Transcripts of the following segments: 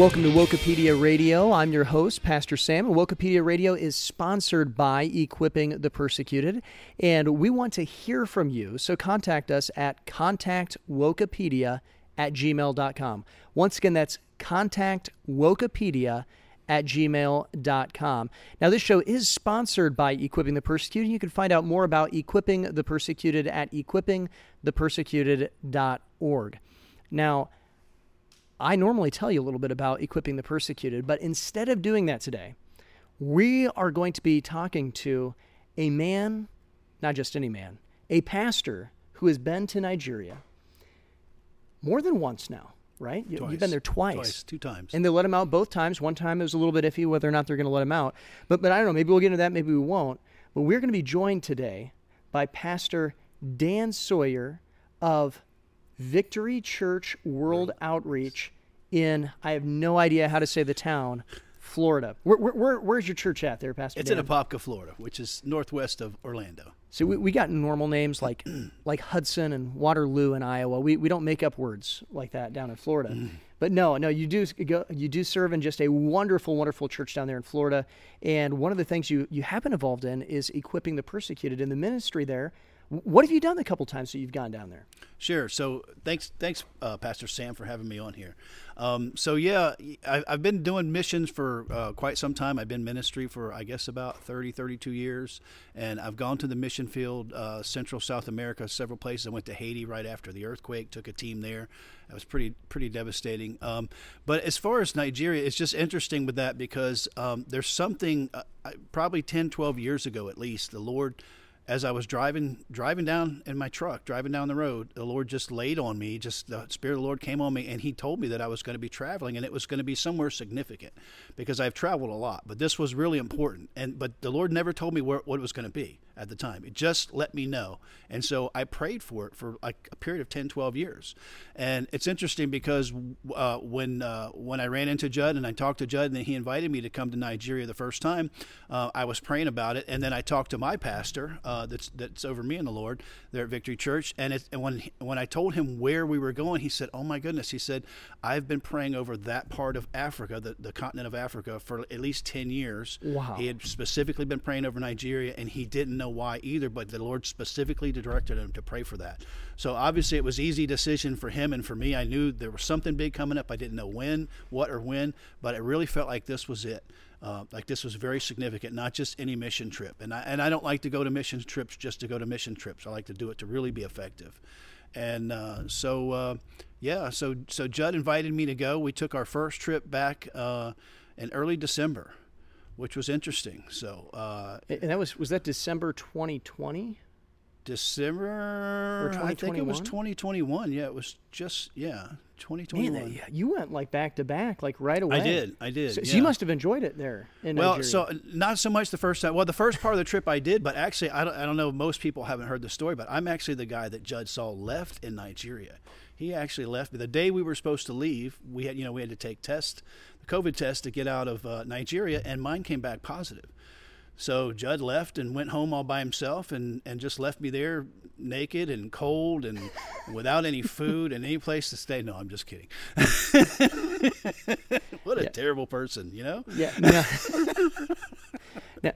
Welcome to Wokepedia Radio. I'm your host, Pastor Sam, and Wokepedia Radio is sponsored by Equipping the Persecuted, and we want to hear from you. So contact us at contactwokepedia at gmail.com. Once again, that's contactwokepedia at gmail.com. Now, this show is sponsored by Equipping the Persecuted. You can find out more about Equipping the Persecuted at equippingthepersecuted.org. Now, I normally tell you a little bit about equipping the persecuted, but instead of doing that today, we are going to be talking to a man, not just any man, a pastor who has been to Nigeria more than once now, right? You. You've been there twice. Twice, two times. And they let him out both times. One time it was a little bit iffy whether or not they're going to let him out. But, but I don't know. Maybe we'll get into that. Maybe we won't. But we're going to be joined today by Pastor Dan Sawyer of Victory Church World Outreach in, I have no idea how to say the town, Florida. Where, where, where, where's your church at there, Pastor it's Dan? in Apopka, Florida, which is northwest of Orlando. So we, we got normal names like like Hudson and Waterloo in Iowa. We, we don't make up words like that down in Florida. Mm. But no, no, you do go, you do serve in just a wonderful, wonderful church down there in Florida. And one of the things you you have been involved in is equipping the persecuted in the ministry there. What have you done a couple times that you've gone down there? Sure. So thanks, thanks, uh, Pastor Sam, for having me on here. Um, so yeah, I, I've been doing missions for uh, quite some time. I've been ministry for I guess about 30, 32 years, and I've gone to the mission field, uh, Central South America, several places. I went to Haiti right after the earthquake. Took a team there. That was pretty pretty devastating. Um, but as far as Nigeria, it's just interesting with that because um, there's something uh, probably 10, 12 years ago at least. The Lord as I was driving driving down in my truck, driving down the road, the Lord just laid on me. Just the Spirit of the Lord came on me, and He told me that I was going to be traveling, and it was going to be somewhere significant, because I've traveled a lot. But this was really important, and but the Lord never told me where, what it was going to be at the time. It just let me know, and so I prayed for it for like a period of 10, 12 years. And it's interesting because uh, when uh, when I ran into Judd and I talked to Judd, and then he invited me to come to Nigeria the first time, uh, I was praying about it, and then I talked to my pastor. Uh, that's that's over me and the Lord there at Victory Church. And, it, and when when I told him where we were going, he said, "Oh my goodness!" He said, "I've been praying over that part of Africa, the, the continent of Africa, for at least ten years." Wow. He had specifically been praying over Nigeria, and he didn't know why either. But the Lord specifically directed him to pray for that. So obviously, it was easy decision for him and for me. I knew there was something big coming up. I didn't know when, what, or when, but it really felt like this was it. Uh, like this was very significant, not just any mission trip. And I, and I don't like to go to mission trips just to go to mission trips. I like to do it to really be effective. And uh, so, uh, yeah, so so Judd invited me to go. We took our first trip back uh, in early December, which was interesting. So uh, And that was was that December 2020? December, I think it was 2021? 2021. Yeah, it was just yeah, 2021. Man, 2021. that, you went like back to back, like right away. I did, I did. So, so you must have enjoyed it there in Well, Nigeria. so not so much the first time. Well, the first part of the trip I did, but actually, I don't, I don't know. Most people haven't heard the story, but I'm actually the guy that Judd Saul left in Nigeria. He actually left the day we were supposed to leave. We had, you know, we had to take test, the COVID test to get out of uh, Nigeria, and mine came back positive. So Judd left and went home all by himself, and, and just left me there naked and cold and without any food and any place to stay. No, I'm just kidding. what a Yeah. terrible person, you know? Yeah. Now,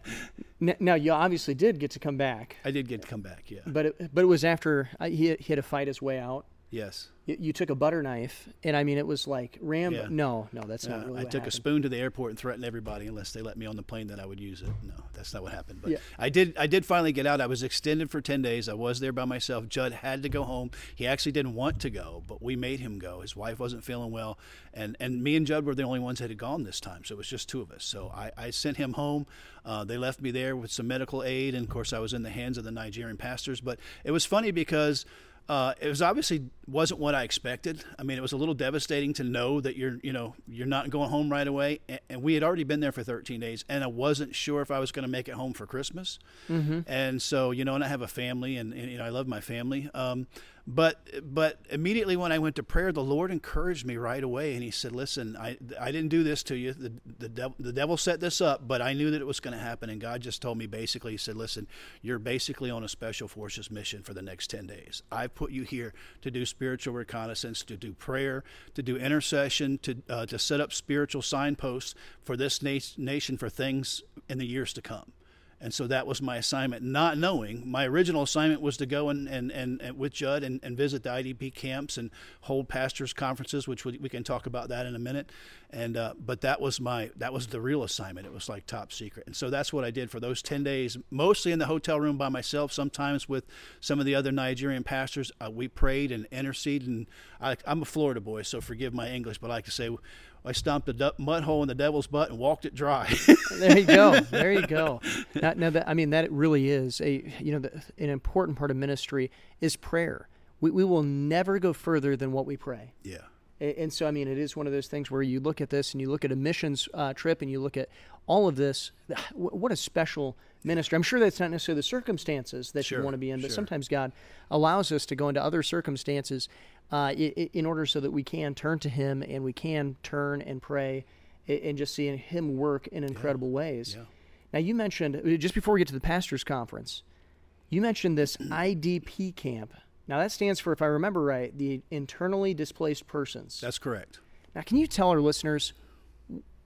now, now, you obviously did get to come back, I did get to come back, yeah. but it, but it was after uh, he, he had to fight his way out. Yes. You, you took a butter knife, and I mean, it was like Rambo. Yeah. No, no, that's not really. I took a spoon to the airport and threatened everybody unless they let me on the plane that I would use it. No, that's not what happened. But Yeah. I did. I did finally get out. I was extended for ten days. I was there by myself. Judd had to go home. He actually didn't want to go, but we made him go. His wife wasn't feeling well, and and me and Judd were the only ones that had gone this time. So it was just two of us. So I, I sent him home. Uh, they left me there with some medical aid, and of course I was in the hands of the Nigerian pastors. But it was funny because. Uh, it was obviously wasn't what I expected. I mean, it was a little devastating to know that you're, you know, you're not going home right away. And, and we had already been there for 13 days, and I wasn't sure if I was going to make it home for Christmas. And so, you know, and I have a family, and, and you know, I love my family. Um, but but immediately when I went to prayer, the Lord encouraged me right away, and He said, "Listen, I I didn't do this to you. The the devil, the devil set this up, but I knew that it was going to happen, and God just told me basically, He said, "Listen, you're basically on a special forces mission for the next ten days. I've put you here to do spiritual reconnaissance, to do prayer, to do intercession, to uh, to set up spiritual signposts for this na- nation for things in the years to come. And so that was my assignment, not knowing. My original assignment was to go and, and, and, and with Judd and, and, visit the IDP camps and hold pastors' conferences, which we, we can talk about that in a minute. And uh, but that was my that was the real assignment. It was like top secret. And so that's what I did for those ten days, mostly in the hotel room by myself. Sometimes with some of the other Nigerian pastors, uh, we prayed and interceded. And I, I'm a Florida boy, so forgive my English, but I like to say I stomped a mud hole in the devil's butt and walked it dry. there you go. There you go. Now, now that, I mean, that really is a you know the, an important part of ministry is prayer. We we will never go further than what we pray. Yeah. And, so, I mean, it is one of those things where you look at this and you look at a missions uh, trip and you look at all of this. What a special ministry. I'm sure that's not necessarily the circumstances that sure, you want to be in, but sure. sometimes God allows us to go into other circumstances uh, in order so that we can turn to Him and we can turn and pray and just see Him work in incredible yeah. ways. Yeah. Now, you mentioned, uh, just before we get to the pastor's conference, you mentioned this IDP camp. Now, that stands for, if I remember right, the internally displaced persons. That's correct. Now, can you tell our listeners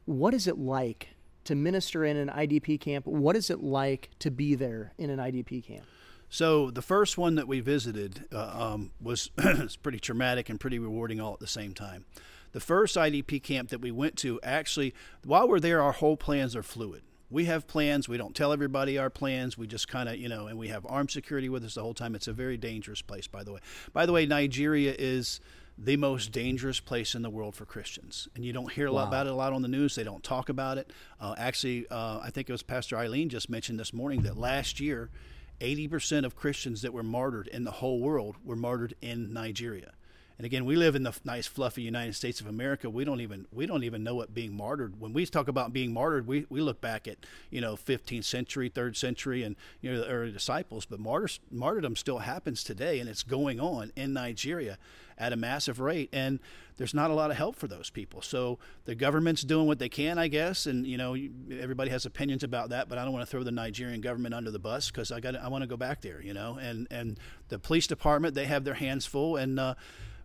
what is it like to minister in an IDP camp? What is it like to be there in an IDP camp? So the first one that we visited uh, um, was pretty traumatic and pretty rewarding all at the same time. The first IDP camp that we went to, actually, while we're there, our whole plans are fluid. We have plans. We don't tell everybody our plans. We just kind of, you know, and we have armed security with us the whole time. It's a very dangerous place, by the way. By the way, Nigeria is the most dangerous place in the world for Christians. And you don't hear a lot wow. about it a lot on the news. They don't talk about it. Uh, actually, uh, I think it was Pastor Eileen just mentioned this morning that last year, 80% of Christians that were martyred in the whole world were martyred in Nigeria. And again, we live in the nice, fluffy United States of America. We don't even we don't even know what being martyred. When we talk about being martyred, we, we look back at you know 15th century, third century, and you know the early disciples. But martyrs, martyrdom still happens today, and it's going on in Nigeria at a massive rate. And there's not a lot of help for those people. So the government's doing what they can, I guess. And you know, everybody has opinions about that, but I don't want to throw the Nigerian government under the bus because I got I want to go back there. You know, and and the police department they have their hands full and. Uh,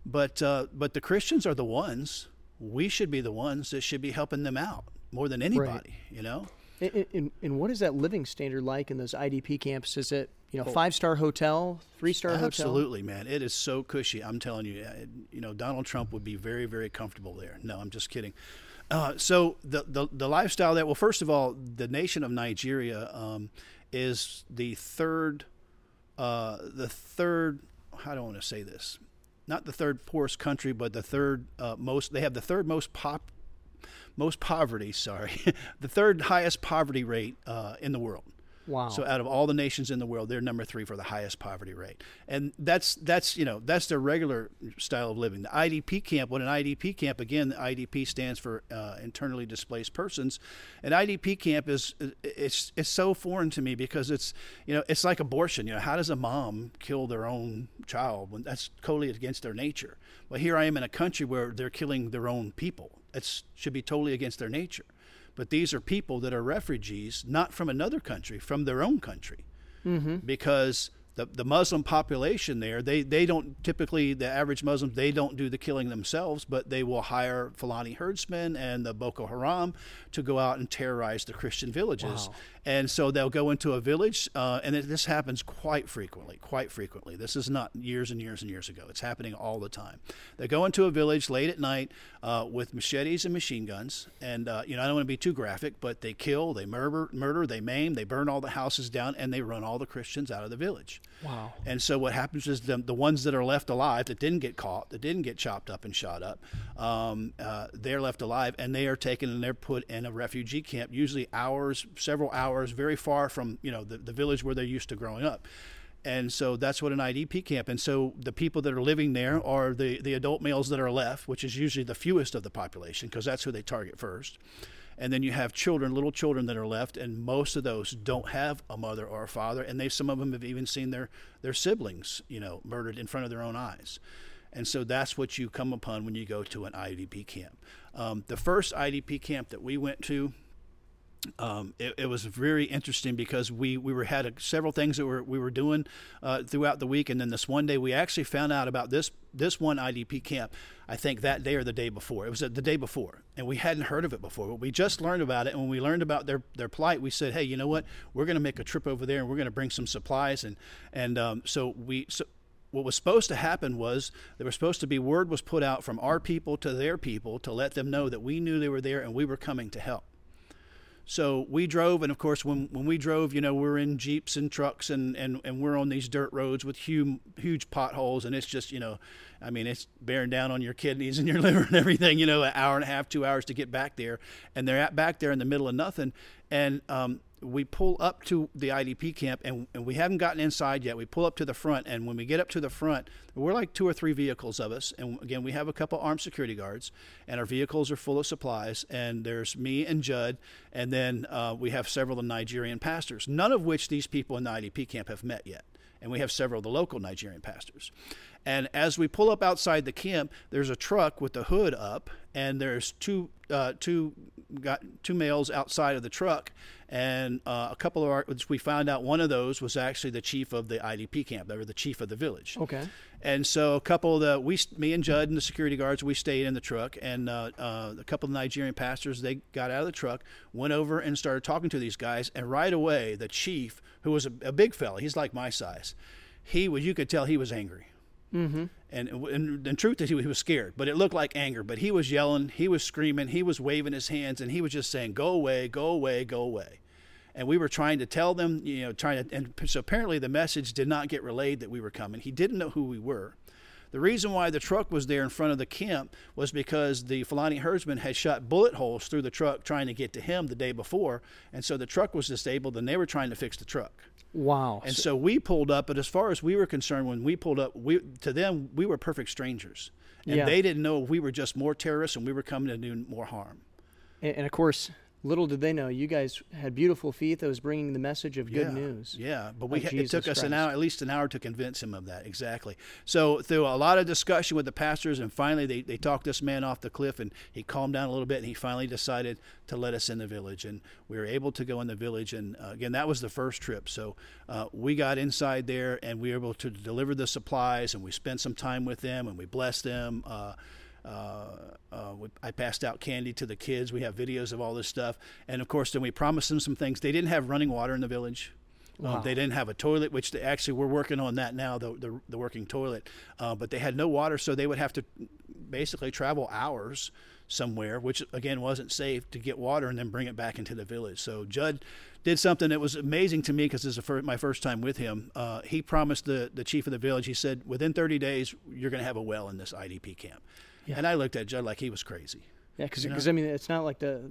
but uh, but the Christians are the ones. We should be the ones that should be helping them out more than anybody. Right. You know. And, and, and, what is that living standard like in those IDP camps? Is it you know oh. five star hotel, three star hotel? Absolutely, man. It is so cushy. I'm telling you. You know, Donald Trump would be very very comfortable there. No, I'm just kidding. Uh, so the, the the lifestyle that well, first of all, the nation of Nigeria um, is the third, uh, the third. How do I want to say this? not the third poorest country, but the third uh, most. They have the third most pop, most poverty. Sorry, the third highest poverty rate uh, in the world. Wow. So out of all the nations in the world, they're number three for the highest poverty rate, and that's that's you know that's their regular style of living. The IDP camp, what an IDP camp again, the IDP stands for uh, internally displaced persons. An IDP camp is it's it's so foreign to me because it's you know it's like abortion. You know how does a mom kill their own child when that's totally against their nature? Well, here I am in a country where they're killing their own people. It should be totally against their nature. But these are people that are refugees, not from another country, from their own country. Mm-hmm. Because the, the Muslim population there, they, they don't typically, the average Muslims, they don't do the killing themselves, but they will hire Fulani herdsmen and the Boko Haram to go out and terrorize the Christian villages. Wow. And so they'll go into a village, uh, and it, this happens quite frequently, quite frequently. This is not years and years and years ago. It's happening all the time. They go into a village late at night uh, with machetes and machine guns, and uh, you know I don't want to be too graphic, but they kill, they murder, murder, they maim, they burn all the houses down, and they run all the Christians out of the village. Wow. And so what happens is the, the ones that are left alive, that didn't get caught, that didn't get chopped up and shot up, um, uh, they're left alive, and they are taken and they're put in a refugee camp, usually hours, several hours very far from you know the, the village where they're used to growing up. And so that's what an IDP camp. And so the people that are living there are the, the adult males that are left, which is usually the fewest of the population because that's who they target first. And then you have children, little children that are left, and most of those don't have a mother or a father, and they some of them have even seen their their siblings, you know, murdered in front of their own eyes. And so that's what you come upon when you go to an IDP camp. Um, the first IDP camp that we went to um, it, it, was very interesting because we, we were had a, several things that were, we were doing uh, throughout the week, and then this one day we actually found out about this this one IDP camp. I think that day or the day before. It was the day before, and we hadn't heard of it before. But we just learned about it, and when we learned about their their plight, we said, "Hey, you know what? We're going to make a trip over there, and we're going to bring some supplies." And and um, so we so what was supposed to happen was there was supposed to be word was put out from our people to their people to let them know that we knew they were there and we were coming to help. So we drove, and of course, when, when we drove, you know, we're in jeeps and trucks, and, and, and we're on these dirt roads with huge huge potholes, and it's just, you know, I mean, it's bearing down on your kidneys and your liver and everything. You know, an hour and a half, two hours to get back there, and they're at back there in the middle of nothing, and um, we pull up to the IDP camp and, and we haven't gotten inside yet. We pull up to the front, and when we get up to the front, we're like two or three vehicles of us. And again, we have a couple armed security guards, and our vehicles are full of supplies. And there's me and Judd, and then uh, we have several of the Nigerian pastors, none of which these people in the IDP camp have met yet. And we have several of the local Nigerian pastors. And as we pull up outside the camp, there's a truck with the hood up, and there's two uh, two got two males outside of the truck, and uh, a couple of our we found out one of those was actually the chief of the IDP camp. They were the chief of the village. Okay. And so a couple of the we me and Judd and the security guards we stayed in the truck, and uh, uh, a couple of Nigerian pastors they got out of the truck, went over and started talking to these guys, and right away the chief, who was a, a big fella, he's like my size, he was you could tell he was angry Mm-hmm. And, the truth he was scared, but it looked like anger. But he was yelling, he was screaming, he was waving his hands, and he was just saying, "Go away, go away, go away." And we were trying to tell them, you know, trying to, and so apparently the message did not get relayed that we were coming. He didn't know who we were. The reason why the truck was there in front of the camp was because the Fulani herdsman had shot bullet holes through the truck trying to get to him the day before, and so the truck was disabled, and they were trying to fix the truck. Wow. And so, we pulled up, but as far as we were concerned, when we pulled up, we to them we were perfect strangers, and yeah. they didn't know we were just more terrorists and we were coming to do more harm. And, and of course, little did they know you guys had beautiful feet that was bringing the message of good yeah, news. Yeah, but we it took us Christ. an hour, at least an hour, to convince him of that. Exactly. So through a lot of discussion with the pastors, and finally they, they talked this man off the cliff, and he calmed down a little bit, and he finally decided to let us in the village, and we were able to go in the village. And uh, again, that was the first trip. So uh, we got inside there, and we were able to deliver the supplies, and we spent some time with them, and we blessed them. Uh, uh, uh, I passed out candy to the kids. We have videos of all this stuff, and of course, then we promised them some things. They didn't have running water in the village. Um, wow. Um, they didn't have a toilet, which they actually we're working on that now, the the, the working toilet. Uh, but they had no water, so they would have to basically travel hours somewhere, which again wasn't safe to get water and then bring it back into the village. So Judd did something that was amazing to me because this is my first time with him. Uh, he promised the the chief of the village. He said, within 30 days, you're going to have a well in this IDP camp. Yeah. And I looked at Judd like he was crazy. Yeah, because I mean, it's not like the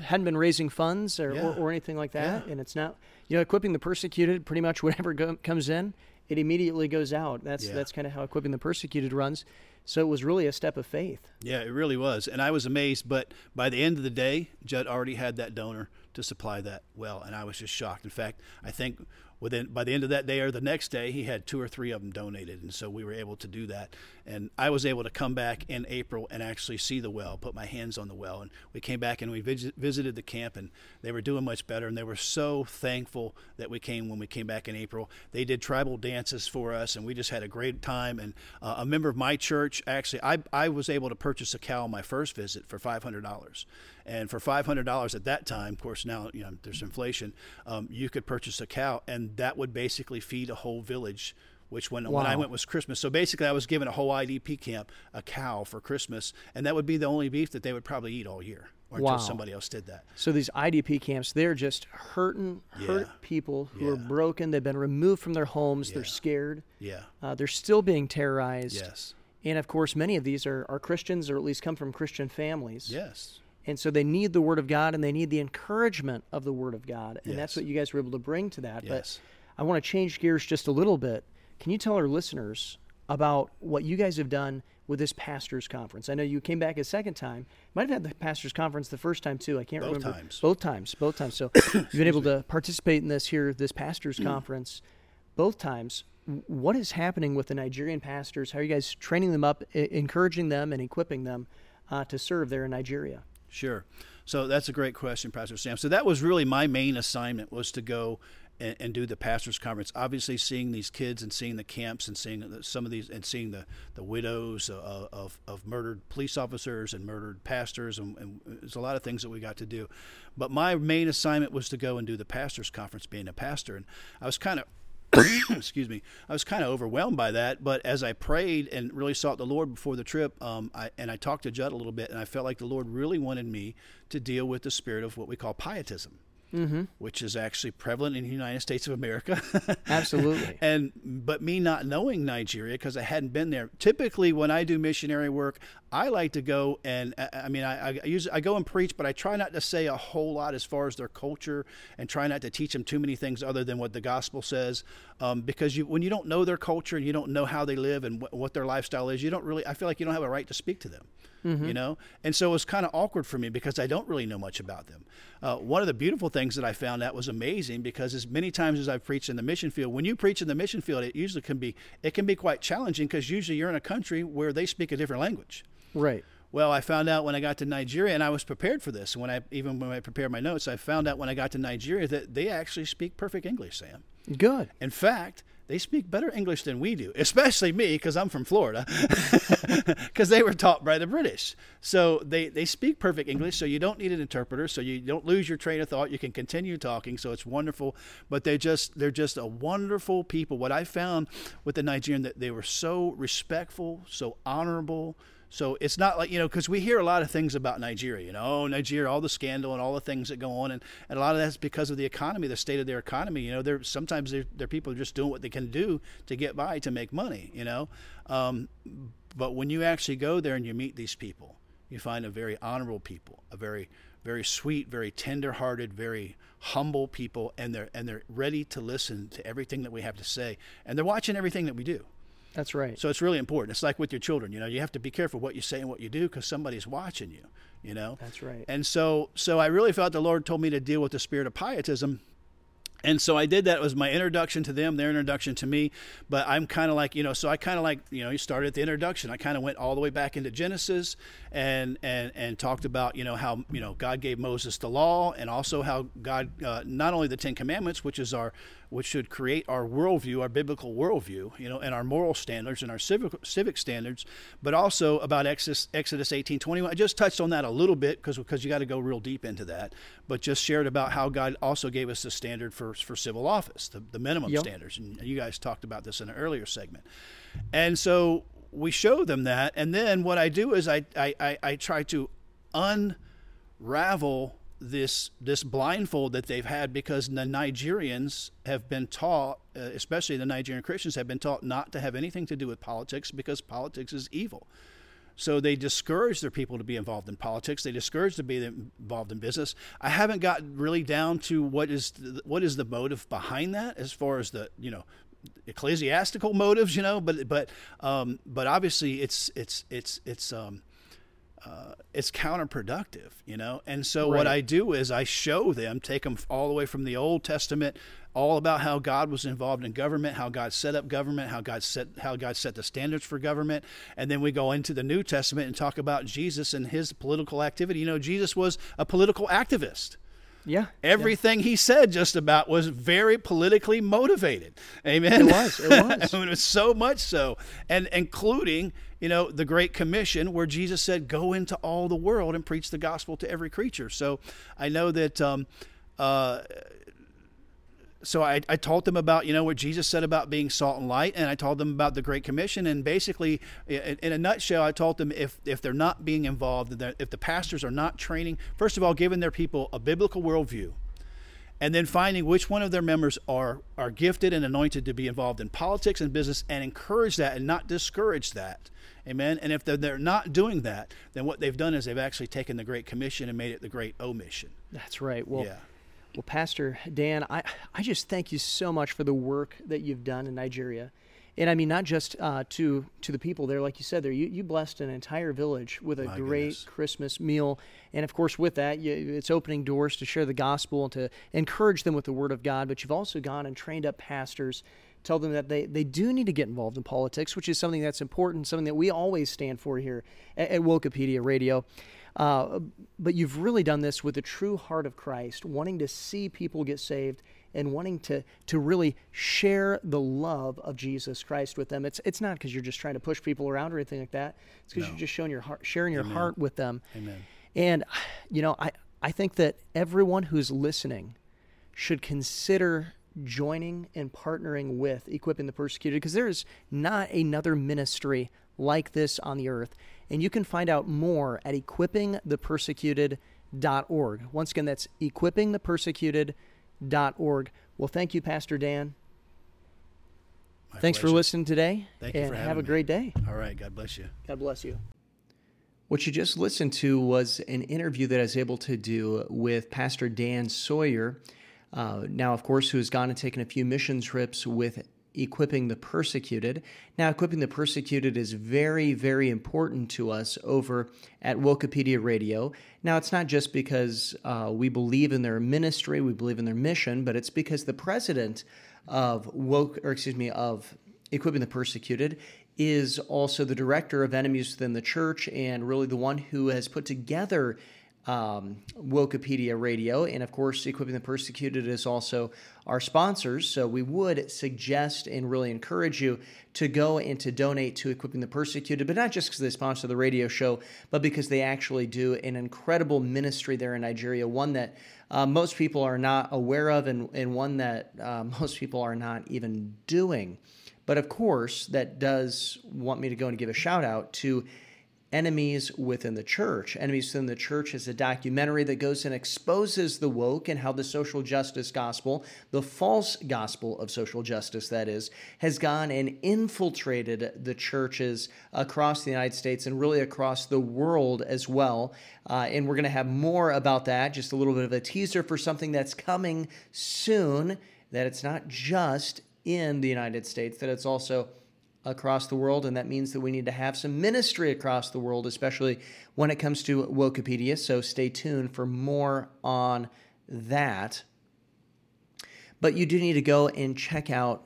hadn't been raising funds or, yeah. or, or, anything like that, yeah. and it's not you know equipping the persecuted. Pretty much whatever go, comes in, it immediately goes out. That's yeah. that's kind of how equipping the persecuted runs. So it was really a step of faith. Yeah, it really was, and I was amazed. But by the end of the day, Judd already had that donor to supply that well, and I was just shocked. In fact, I think within by the end of that day or the next day, he had two or three of them donated, and so we were able to do that. And I was able to come back in April and actually see the well, put my hands on the well, and we came back and we visit, visited the camp, and they were doing much better, and they were so thankful that we came when we came back in April. They did tribal dances for us, and we just had a great time. And uh, a member of my church actually, I I was able to purchase a cow on my first visit for five hundred dollars. And for five hundred dollars at that time, of course, now you know there's inflation. Um, you could purchase a cow, and that would basically feed a whole village. Which when wow. when I went was Christmas. So basically, I was given a whole IDP camp a cow for Christmas, and that would be the only beef that they would probably eat all year until wow. somebody else did that. So these IDP camps, they're just hurting, hurt yeah. people who yeah. are broken. They've been removed from their homes. Yeah. They're scared. Yeah. Uh, they're still being terrorized. Yes. And of course, many of these are, are Christians or at least come from Christian families. Yes. And so they need the Word of God and they need the encouragement of the Word of God. And yes. that's what you guys were able to bring to that. Yes. But I want to change gears just a little bit. Can you tell our listeners about what you guys have done with this pastors conference? I know you came back a second time. Might have had the pastors conference the first time too. I can't remember. both remember. Times. Both times. Both times. So you've been able to participate in this here, this pastors mm. conference, both times. What is happening with the Nigerian pastors? How are you guys training them up, encouraging them, and equipping them uh, to serve there in Nigeria? Sure. So that's a great question, Pastor Sam. So that was really my main assignment was to go and, and, do the pastors conference. Obviously, seeing these kids and seeing the camps and seeing some of these and seeing the, the widows of, of, of murdered police officers and murdered pastors, and, and, there's a lot of things that we got to do. But my main assignment was to go and do the pastors conference, being a pastor, and I was kind of excuse me, I was kind of overwhelmed by that. But as I prayed and really sought the Lord before the trip, um, I, and I talked to Judd a little bit, and I felt like the Lord really wanted me to deal with the spirit of what we call pietism mm-hmm. which is actually prevalent in the United States of America. Absolutely. And but me not knowing Nigeria because I hadn't been there. Typically, when I do missionary work, I like to go and I mean I, I use I go and preach, but I try not to say a whole lot as far as their culture and try not to teach them too many things other than what the gospel says, um, because you when you don't know their culture and you don't know how they live and wh- what their lifestyle is, you don't really I feel like you don't have a right to speak to them. Mm-hmm. You know, and so it was kind of awkward for me because I don't really know much about them. Uh, one of the beautiful things that I found out was amazing because as many times as I've preached in the mission field, when you preach in the mission field, it usually can be it can be quite challenging because usually you're in a country where they speak a different language. Right. Well, I found out when I got to Nigeria, and I was prepared for this. When I even when I prepared my notes, I found out when I got to Nigeria that they actually speak perfect English, Sam. Good. In fact, they speak better English than we do, especially me because I'm from Florida, because they were taught by the British. So they, they speak perfect English, so you don't need an interpreter, so you don't lose your train of thought. You can continue talking, so it's wonderful. But they just they're just a wonderful people. What I found with the Nigerian that they were so respectful, so honorable, so it's not like, you know, because we hear a lot of things about Nigeria, you know, oh, Nigeria, all the scandal and all the things that go on. And, and a lot of that's because of the economy, the state of their economy. You know, they're, sometimes they're, they're people just doing what they can do to get by to make money, you know. Um, but when you actually go there and you meet these people, you find a very honorable people, a very, very sweet, very tender-hearted, very humble people, and they're and they're ready to listen to everything that we have to say, and they're watching everything that we do. That's right. So it's really important. It's like with your children, you know, you have to be careful what you say and what you do because somebody's watching you, you know. That's right. And so so I really felt the Lord told me to deal with the spirit of pietism and so I did that. It was my introduction to them, their introduction to me. But I'm kind of like, you know, so I kind of like, you know, you started at the introduction. I kind of went all the way back into Genesis and and and talked about, you know, how you know God gave Moses the law, and also how God uh, not only the Ten Commandments, which is our which should create our worldview, our biblical worldview, you know, and our moral standards and our civic civic standards, but also about Exodus Exodus 18:21. I just touched on that a little bit because because you got to go real deep into that, but just shared about how God also gave us the standard for for civil office, the, the minimum yep. standards, and you guys talked about this in an earlier segment, and so we show them that, and then what I do is I I, I, I try to unravel this this blindfold that they've had because the Nigerians have been taught, uh, especially the Nigerian Christians, have been taught not to have anything to do with politics because politics is evil. So they discourage their people to be involved in politics. They discourage to be involved in business. I haven't gotten really down to what is the, what is the motive behind that, as far as the you know ecclesiastical motives, you know. But but um, but obviously it's it's it's it's um, uh, it's counterproductive, you know. And so right. what I do is I show them, take them all the way from the Old Testament, all about how God was involved in government, how God set up government, how God set how God set the standards for government, and then we go into the New Testament and talk about Jesus and his political activity. You know, Jesus was a political activist. Yeah. Everything yeah. he said just about was very politically motivated. Amen. It was. It was. I mean, it was so much so, and including you know the Great Commission, where Jesus said, "Go into all the world and preach the gospel to every creature." So I know that. Um, uh, so I, I told them about you know what Jesus said about being salt and light, and I told them about the Great Commission, and basically, in, in a nutshell, I told them if if they're not being involved, if the pastors are not training, first of all, giving their people a biblical worldview, and then finding which one of their members are are gifted and anointed to be involved in politics and business, and encourage that and not discourage that. Amen. And if they're, they're not doing that, then what they've done is they've actually taken the Great Commission and made it the Great Omission. That's right. Well. Yeah well, Pastor Dan, I, I just thank you so much for the work that you've done in Nigeria. And I mean, not just uh, to to the people there, like you said there, you, you blessed an entire village with a My great goodness. Christmas meal. And of course, with that, you, it's opening doors to share the gospel and to encourage them with the word of God. But you've also gone and trained up pastors, tell them that they, they do need to get involved in politics, which is something that's important, something that we always stand for here at, at Wokepedia Radio. Uh, but you've really done this with the true heart of Christ, wanting to see people get saved and wanting to to really share the love of Jesus Christ with them. It's it's not because you're just trying to push people around or anything like that. It's because No. you're just showing your heart, sharing your Amen. heart with them. Amen. And you know, I I think that everyone who's listening should consider joining and partnering with equipping the persecuted because there is not another ministry like this on the earth and you can find out more at equippingthepersecuted.org once again that's equippingthepersecuted.org well thank you pastor dan My thanks for listening today Thank you and for have a me. great day All right. God bless you. God bless you. What you just listened to was an interview that I was able to do with Pastor Dan Sawyer. Uh, now, of course, who has gone and taken a few mission trips with Equipping the Persecuted. Now, Equipping the Persecuted is very, very important to us over at Wokepedia Radio. Now, it's not just because uh, we believe in their ministry, we believe in their mission, but it's because the president of woke, or excuse me, of Equipping the Persecuted is also the director of Enemies Within the Church and really the one who has put together um, Wokepedia Radio. And of course, Equipping the Persecuted is also our sponsors. So we would suggest and really encourage you to go and to donate to Equipping the Persecuted, but not just because they sponsor the radio show, but because they actually do an incredible ministry there in Nigeria, one that uh, most people are not aware of and, and one that uh, most people are not even doing. But of course, that does want me to go and give a shout out to Enemies Within the Church. Enemies Within the Church is a documentary that goes and exposes the woke and how the social justice gospel, the false gospel of social justice, that is, has gone and infiltrated the churches across the United States and really across the world as well. Uh, and we're going to have more about that, just a little bit of a teaser for something that's coming soon, that it's not just in the United States, that it's also across the world, and that means that we need to have some ministry across the world, especially when it comes to Wokepedia. So stay tuned for more on that. But you do need to go and check out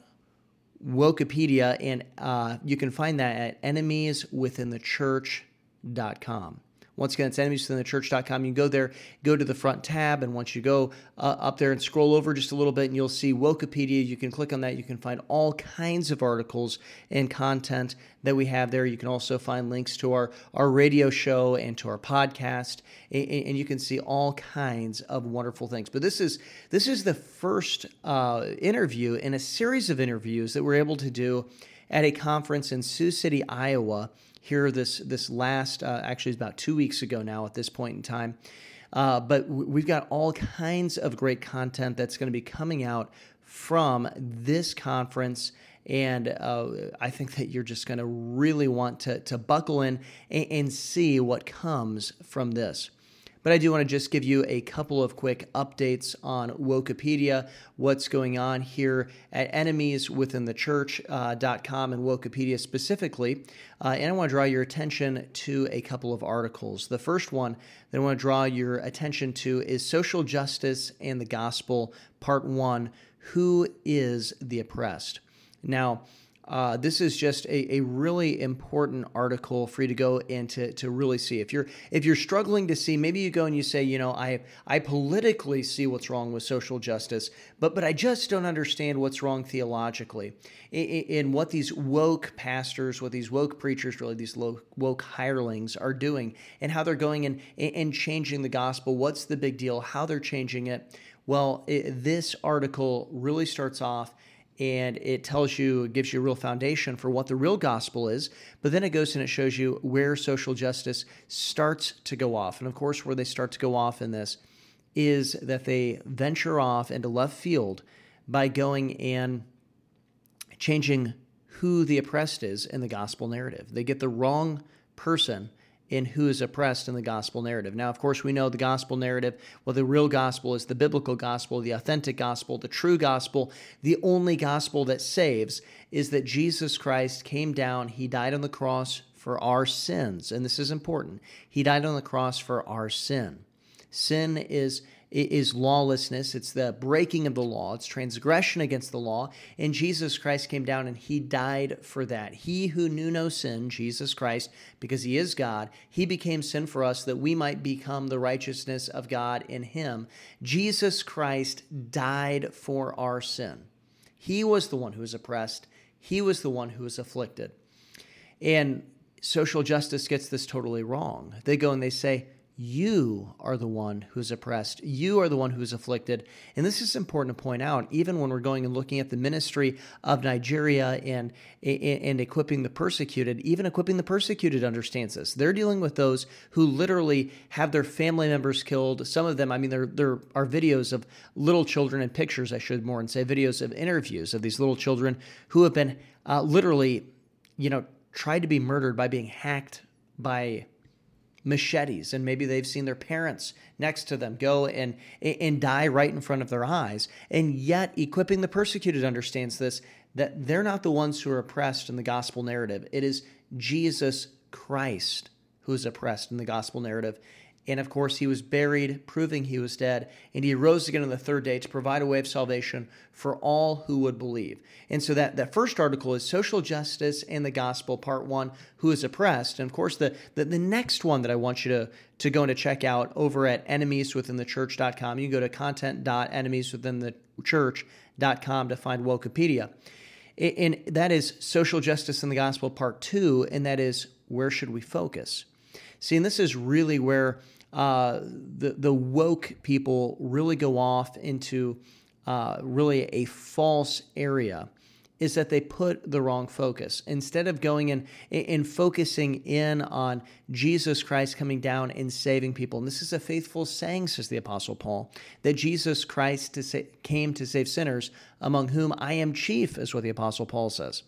Wokepedia, and uh, you can find that at enemieswithinthechurch.com. Once again, it's enemieswithinthechurch.com. You can go there, go to the front tab, and once you go uh, up there and scroll over just a little bit, and you'll see Wokepedia. You can click on that. You can find all kinds of articles and content that we have there. You can also find links to our, our radio show and to our podcast, and, and you can see all kinds of wonderful things. But this is this is the first uh, interview in a series of interviews that we're able to do at a conference in Sioux City, Iowa here this this last uh, actually it's about two weeks ago now at this point in time uh, but we've got all kinds of great content that's going to be coming out from this conference and uh, I think that you're just going to really want to, to buckle in and, and see what comes from this. But I do want to just give you a couple of quick updates on Wokepedia, what's going on here at enemieswithinthechurch.com and Wokepedia specifically. Uh, and I want to draw your attention to a couple of articles. The first one that I want to draw your attention to is Social Justice and the Gospel, Part 1 Who is the Oppressed? Now, uh, this is just a, a really important article for you to go and to, to really see. If you're if you're struggling to see, maybe you go and you say, you know, I I politically see what's wrong with social justice, but but I just don't understand what's wrong theologically. in what these woke pastors, what these woke preachers, really these woke hirelings are doing, and how they're going and and changing the gospel. What's the big deal? How they're changing it? Well, it, this article really starts off and it tells you, it gives you a real foundation for what the real gospel is. But then it goes and it shows you where social justice starts to go off. And of course, where they start to go off in this is that they venture off into left field by going and changing who the oppressed is in the gospel narrative. They get the wrong person in who is oppressed in the gospel narrative. Now, of course, we know the gospel narrative, well, the real gospel is the biblical gospel, the authentic gospel, the true gospel. The only gospel that saves is that Jesus Christ came down, he died on the cross for our sins. And this is important. He died on the cross for our sin. Sin is is lawlessness. It's the breaking of the law. It's transgression against the law. And Jesus Christ came down and he died for that. He who knew no sin, Jesus Christ, because he is God, he became sin for us that we might become the righteousness of God in him. Jesus Christ died for our sin. He was the one who was oppressed. He was the one who was afflicted. And social justice gets this totally wrong. They go and they say, you are the one who's oppressed. You are the one who's afflicted. And this is important to point out, even when we're going and looking at the ministry of Nigeria and, and equipping the persecuted, even equipping the persecuted understands this. They're dealing with those who literally have their family members killed. Some of them, I mean, there, there are videos of little children and pictures, I should more and say videos of interviews of these little children who have been uh, literally, you know, tried to be murdered by being hacked by machetes and maybe they've seen their parents next to them go and and die right in front of their eyes. And yet equipping the persecuted understands this that they're not the ones who are oppressed in the gospel narrative. It is Jesus Christ who is oppressed in the gospel narrative and of course, he was buried, proving he was dead, and he rose again on the third day to provide a way of salvation for all who would believe. And so that, that first article is Social Justice and the Gospel, Part One Who is Oppressed? And of course, the, the, the next one that I want you to, to go and to check out over at enemieswithinthechurch.com, you can go to content.enemieswithinthechurch.com to find Wokepedia. And that is Social Justice and the Gospel, Part Two, and that is Where Should We Focus? See, and this is really where uh, the the woke people really go off into uh, really a false area is that they put the wrong focus. Instead of going in and focusing in on Jesus Christ coming down and saving people, and this is a faithful saying, says the Apostle Paul, that Jesus Christ to sa- came to save sinners, among whom I am chief, is what the Apostle Paul says.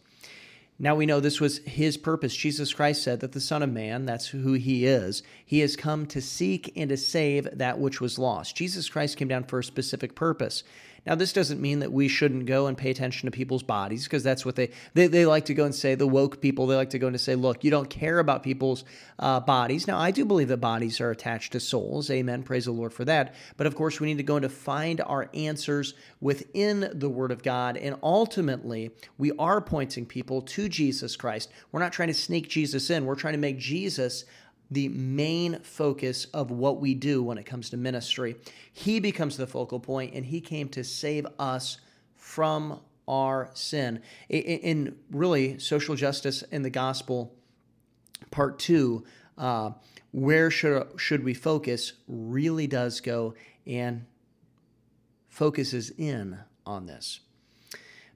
Now we know this was his purpose. Jesus Christ said that the Son of Man, that's who he is, he has come to seek and to save that which was lost. Jesus Christ came down for a specific purpose. Now, this doesn't mean that we shouldn't go and pay attention to people's bodies because that's what they, they, they like to go and say. The woke people, they like to go and say, look, you don't care about people's uh, bodies. Now, I do believe that bodies are attached to souls. Amen. Praise the Lord for that. But of course, we need to go and find our answers within the Word of God. And ultimately, we are pointing people to Jesus Christ. We're not trying to sneak Jesus in, we're trying to make Jesus the main focus of what we do when it comes to ministry. He becomes the focal point, and He came to save us from our sin. In really, social justice in the gospel, part two, uh, where should, should we focus, really does go and focuses in on this.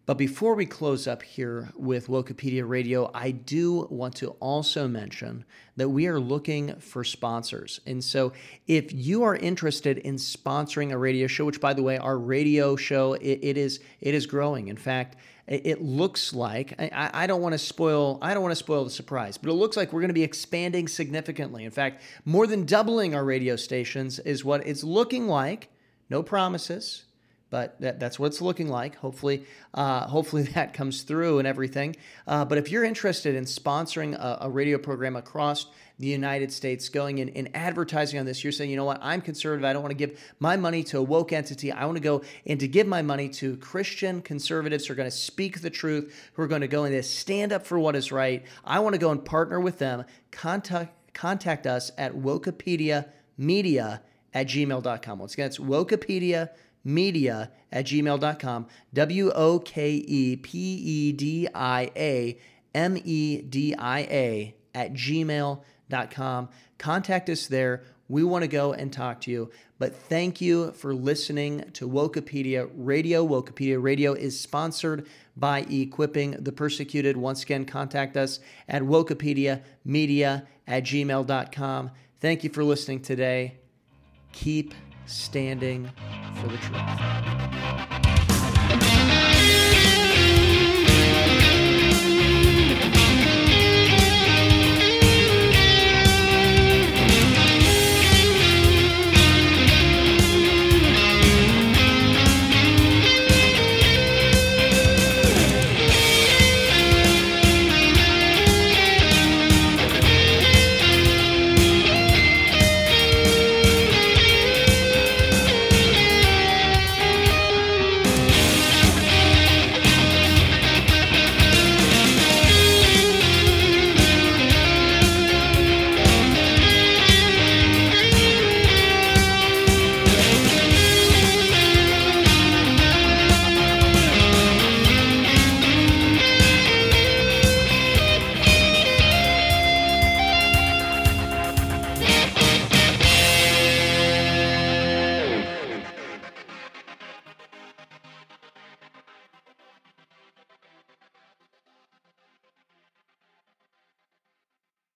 But before we close up here with Wokepedia Radio, I do want to also mention that we are looking for sponsors. And so if you are interested in sponsoring a radio show, which by the way, our radio show, it, it is it is growing. In fact, it looks like I, I don't want to spoil I don't want to spoil the surprise, but it looks like we're going to be expanding significantly. In fact, more than doubling our radio stations is what it's looking like. No promises but that, that's what it's looking like. Hopefully, uh, hopefully that comes through and everything. Uh, but if you're interested in sponsoring a, a, radio program across the United States, going in and advertising on this, you're saying, you know what, I'm conservative. I don't want to give my money to a woke entity. I want to go and to give my money to Christian conservatives who are going to speak the truth, who are going to go and stand up for what is right. I want to go and partner with them. Contact contact us at Wokepedia Media at gmail.com. Once again, it's Wokepedia media at gmail.com. W O K E P E D I A M E D I A at gmail.com. Contact us there. We want to go and talk to you. But thank you for listening to Wokepedia Radio. Wokepedia Radio is sponsored by Equipping the Persecuted. Once again, contact us at Wokepedia Media at gmail.com. Thank you for listening today. Keep standing for the truth.